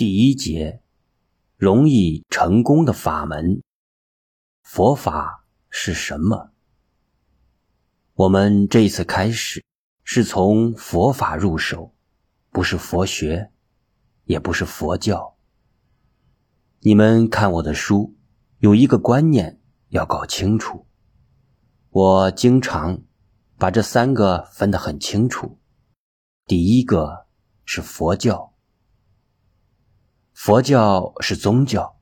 第一节，容易成功的法门。佛法是什么？我们这一次开始是从佛法入手，不是佛学，也不是佛教。你们看我的书，有一个观念要搞清楚。我经常把这三个分得很清楚。第一个是佛教，佛教是宗教，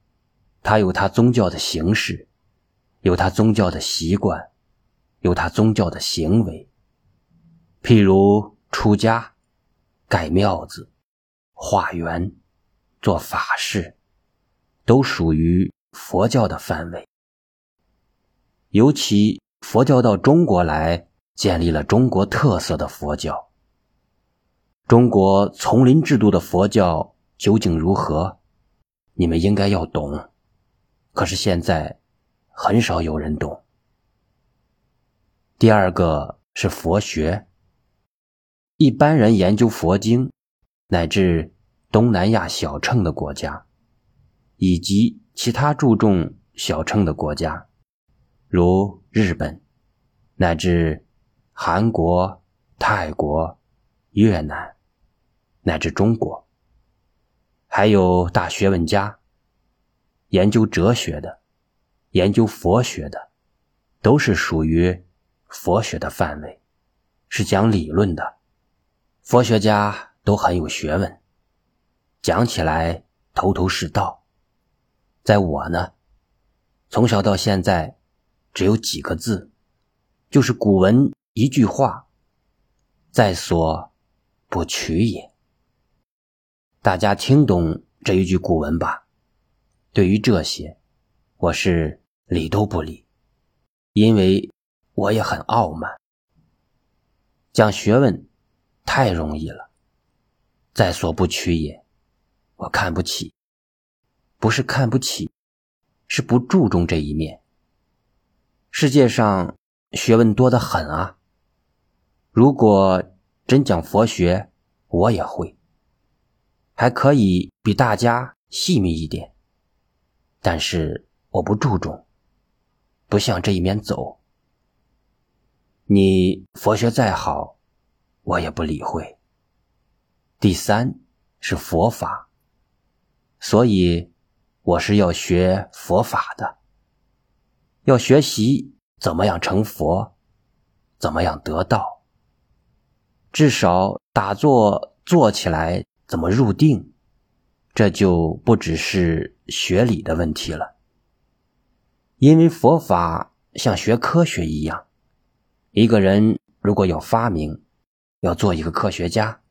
它有它宗教的形式，有它宗教的习惯，有它宗教的行为。譬如出家、盖庙子、化缘、做法事，都属于佛教的范围。尤其佛教到中国来，建立了中国特色的佛教。中国丛林制度的佛教究竟如何？你们应该要懂。可是现在很少有人懂。第二个是佛学。一般人研究佛经，乃至东南亚小乘的国家，以及其他注重小乘的国家，如日本，乃至韩国、泰国、越南。乃至中国，还有大学问家，研究哲学的，研究佛学的，都是属于佛学的范围，是讲理论的。佛学家都很有学问，讲起来头头是道。在我呢，从小到现在，只有几个字，就是古文一句话：“在所不取也。”大家听懂这一句古文吧？对于这些，我是理都不理，因为我也很傲慢。讲学问太容易了，在所不取也，我看不起，不是看不起，是不注重这一面。世界上学问多得很啊，如果真讲佛学，我也会。还可以比大家细密一点，但是我不注重，不向这一面走。你佛学再好，我也不理会。第三是佛法，所以我是要学佛法的，要学习怎么样成佛，怎么样得道。至少打坐坐起来。怎么入定？这就不只是学理的问题了。因为佛法像学科学一样，一个人如果要发明，要做一个科学家，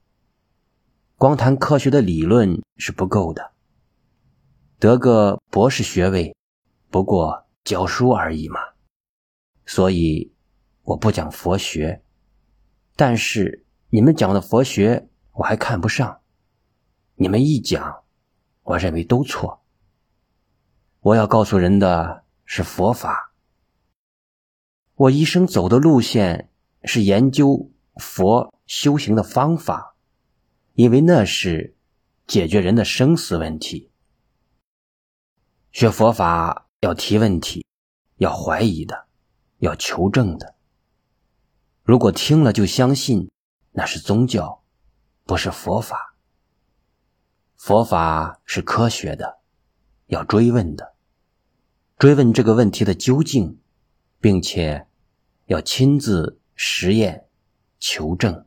光谈科学的理论是不够的。得个博士学位，不过教书而已嘛。所以我不讲佛学，但是你们讲的佛学，我还看不上。你们一讲，我认为都错。我要告诉人的是佛法。我一生走的路线是研究佛修行的方法，因为那是解决人的生死问题。学佛法要提问题，要怀疑的，要求证的。如果听了就相信，那是宗教，不是佛法。佛法是科学的，要追问的，追问这个问题的究竟，并且要亲自实验求证。